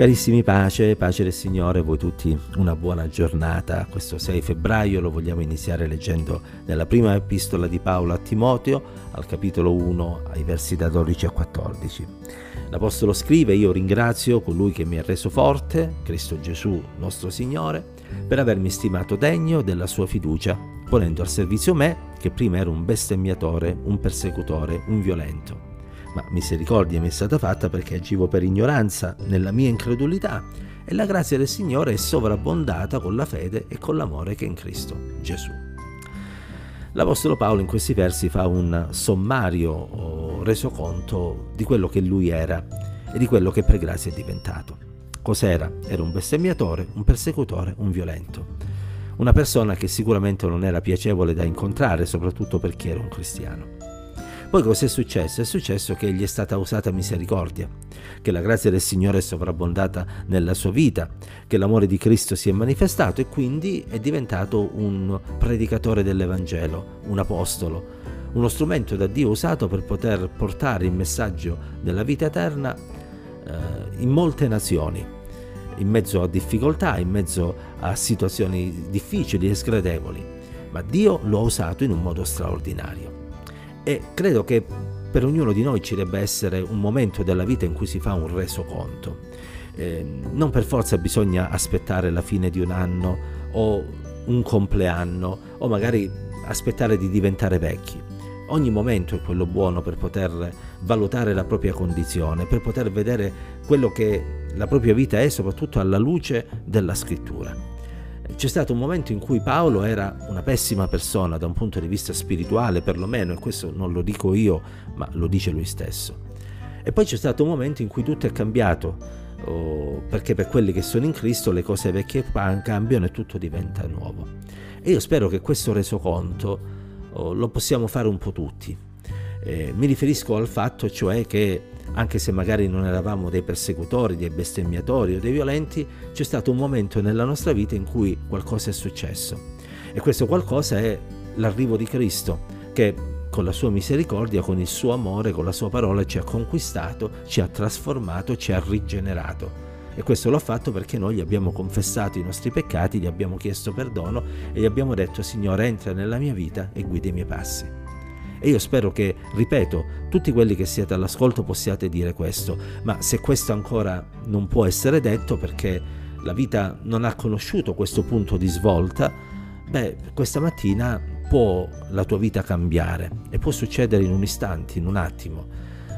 Carissimi pace, pace del Signore, voi tutti una buona giornata. Questo 6 febbraio lo vogliamo iniziare leggendo nella prima epistola di Paolo a Timoteo, al capitolo 1, ai versi da 12 a 14. L'Apostolo scrive, io ringrazio colui che mi ha reso forte, Cristo Gesù nostro Signore, per avermi stimato degno della sua fiducia, ponendo al servizio me, che prima ero un bestemmiatore, un persecutore, un violento ma misericordia mi è stata fatta perché agivo per ignoranza nella mia incredulità e la grazia del Signore è sovrabbondata con la fede e con l'amore che è in Cristo Gesù. L'Apostolo Paolo in questi versi fa un sommario resoconto di quello che lui era e di quello che per grazia è diventato. Cos'era? Era un bestemmiatore, un persecutore, un violento. Una persona che sicuramente non era piacevole da incontrare, soprattutto perché era un cristiano. Poi cos'è successo? È successo che gli è stata usata misericordia, che la grazia del Signore è sovrabbondata nella sua vita, che l'amore di Cristo si è manifestato e quindi è diventato un predicatore dell'Evangelo, un apostolo, uno strumento da Dio usato per poter portare il messaggio della vita eterna eh, in molte nazioni, in mezzo a difficoltà, in mezzo a situazioni difficili e sgradevoli, ma Dio lo ha usato in un modo straordinario. E credo che per ognuno di noi ci debba essere un momento della vita in cui si fa un resoconto. Eh, non per forza bisogna aspettare la fine di un anno o un compleanno o magari aspettare di diventare vecchi. Ogni momento è quello buono per poter valutare la propria condizione, per poter vedere quello che la propria vita è soprattutto alla luce della scrittura. C'è stato un momento in cui Paolo era una pessima persona da un punto di vista spirituale, perlomeno, e questo non lo dico io, ma lo dice lui stesso. E poi c'è stato un momento in cui tutto è cambiato, oh, perché per quelli che sono in Cristo le cose vecchie cambiano e tutto diventa nuovo. E io spero che questo resoconto oh, lo possiamo fare un po' tutti. Eh, mi riferisco al fatto cioè che anche se magari non eravamo dei persecutori, dei bestemmiatori o dei violenti, c'è stato un momento nella nostra vita in cui qualcosa è successo. E questo qualcosa è l'arrivo di Cristo, che con la sua misericordia, con il suo amore, con la sua parola ci ha conquistato, ci ha trasformato, ci ha rigenerato. E questo l'ha fatto perché noi gli abbiamo confessato i nostri peccati, gli abbiamo chiesto perdono e gli abbiamo detto Signore entra nella mia vita e guida i miei passi. E io spero che, ripeto, tutti quelli che siete all'ascolto possiate dire questo, ma se questo ancora non può essere detto perché la vita non ha conosciuto questo punto di svolta, beh, questa mattina può la tua vita cambiare e può succedere in un istante, in un attimo.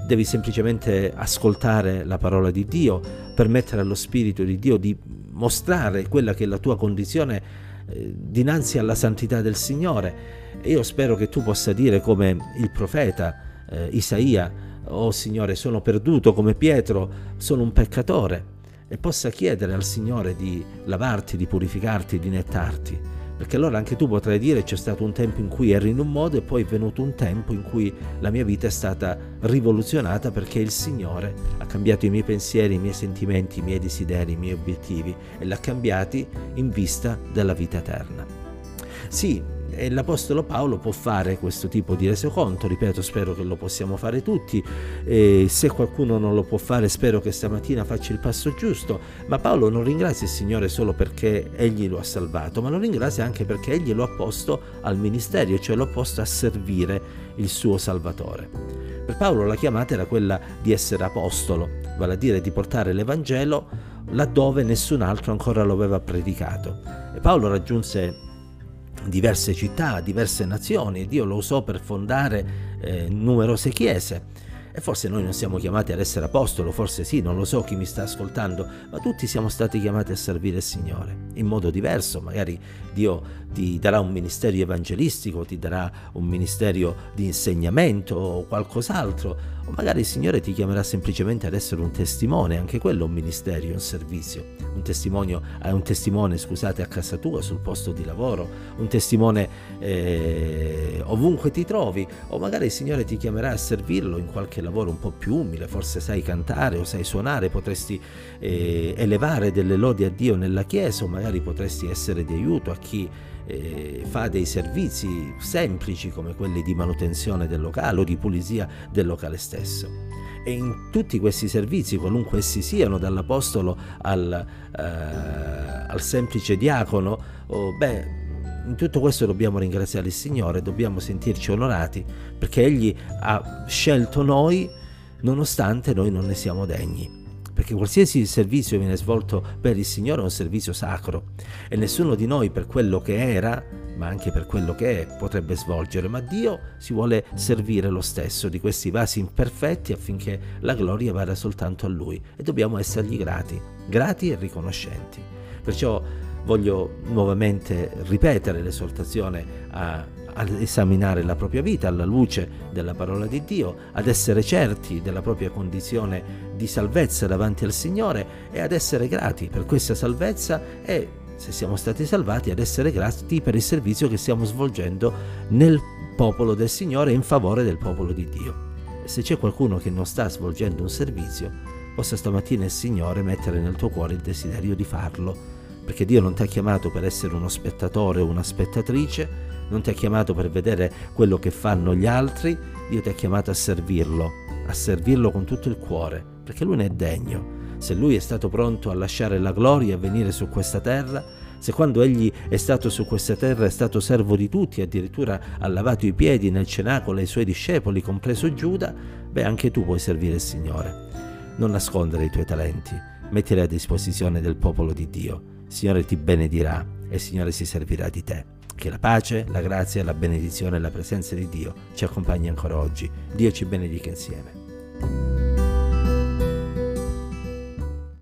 Devi semplicemente ascoltare la parola di Dio, permettere allo Spirito di Dio di mostrare quella che è la tua condizione eh, dinanzi alla santità del Signore io spero che tu possa dire come il profeta eh, Isaia, oh Signore, sono perduto come Pietro, sono un peccatore, e possa chiedere al Signore di lavarti, di purificarti, di nettarti. Perché allora anche tu potrai dire c'è stato un tempo in cui eri in un modo e poi è venuto un tempo in cui la mia vita è stata rivoluzionata perché il Signore ha cambiato i miei pensieri, i miei sentimenti, i miei desideri, i miei obiettivi e l'ha cambiati in vista della vita eterna. Sì, e l'Apostolo Paolo può fare questo tipo di resoconto, ripeto, spero che lo possiamo fare tutti, e se qualcuno non lo può fare spero che stamattina faccia il passo giusto, ma Paolo non ringrazia il Signore solo perché egli lo ha salvato, ma lo ringrazia anche perché egli lo ha posto al ministero, cioè lo ha posto a servire il suo Salvatore. Per Paolo la chiamata era quella di essere apostolo, vale a dire di portare l'Evangelo laddove nessun altro ancora lo aveva predicato. E Paolo raggiunse diverse città, diverse nazioni, Dio lo usò per fondare eh, numerose chiese. E forse noi non siamo chiamati ad essere apostolo, forse sì, non lo so chi mi sta ascoltando, ma tutti siamo stati chiamati a servire il Signore in modo diverso. Magari Dio ti darà un ministero evangelistico, ti darà un ministero di insegnamento o qualcos'altro, o magari il Signore ti chiamerà semplicemente ad essere un testimone, anche quello un ministero, un servizio. Un, un testimone, scusate, a casa tua, sul posto di lavoro, un testimone eh, ovunque ti trovi, o magari il Signore ti chiamerà a servirlo in qualche lavoro un po' più umile, forse sai cantare o sai suonare, potresti eh, elevare delle lodi a Dio nella Chiesa, o magari potresti essere di aiuto a chi eh, fa dei servizi semplici come quelli di manutenzione del locale o di pulizia del locale stesso. E in tutti questi servizi, qualunque essi siano, dall'apostolo al, eh, al semplice diacono, oh, beh, in tutto questo dobbiamo ringraziare il Signore, dobbiamo sentirci onorati perché Egli ha scelto noi nonostante noi non ne siamo degni. Perché qualsiasi servizio viene svolto per il Signore è un servizio sacro e nessuno di noi per quello che era, ma anche per quello che è, potrebbe svolgere, ma Dio si vuole servire lo stesso di questi vasi imperfetti affinché la gloria vada soltanto a Lui e dobbiamo essergli grati, grati e riconoscenti. Perciò voglio nuovamente ripetere l'esortazione a, ad esaminare la propria vita alla luce della parola di Dio, ad essere certi della propria condizione di salvezza davanti al Signore e ad essere grati per questa salvezza e, se siamo stati salvati, ad essere grati per il servizio che stiamo svolgendo nel popolo del Signore in favore del popolo di Dio. Se c'è qualcuno che non sta svolgendo un servizio, possa stamattina il Signore mettere nel tuo cuore il desiderio di farlo perché Dio non ti ha chiamato per essere uno spettatore o una spettatrice, non ti ha chiamato per vedere quello che fanno gli altri, Dio ti ha chiamato a servirlo, a servirlo con tutto il cuore, perché Lui ne è degno. Se Lui è stato pronto a lasciare la gloria e venire su questa terra, se quando Egli è stato su questa terra è stato servo di tutti, addirittura ha lavato i piedi nel cenacolo ai Suoi discepoli, compreso Giuda, beh anche tu puoi servire il Signore. Non nascondere i tuoi talenti, mettili a disposizione del popolo di Dio Signore ti benedirà e il Signore si servirà di te. Che la pace, la grazia, la benedizione e la presenza di Dio ci accompagni ancora oggi. Dio ci benedica insieme.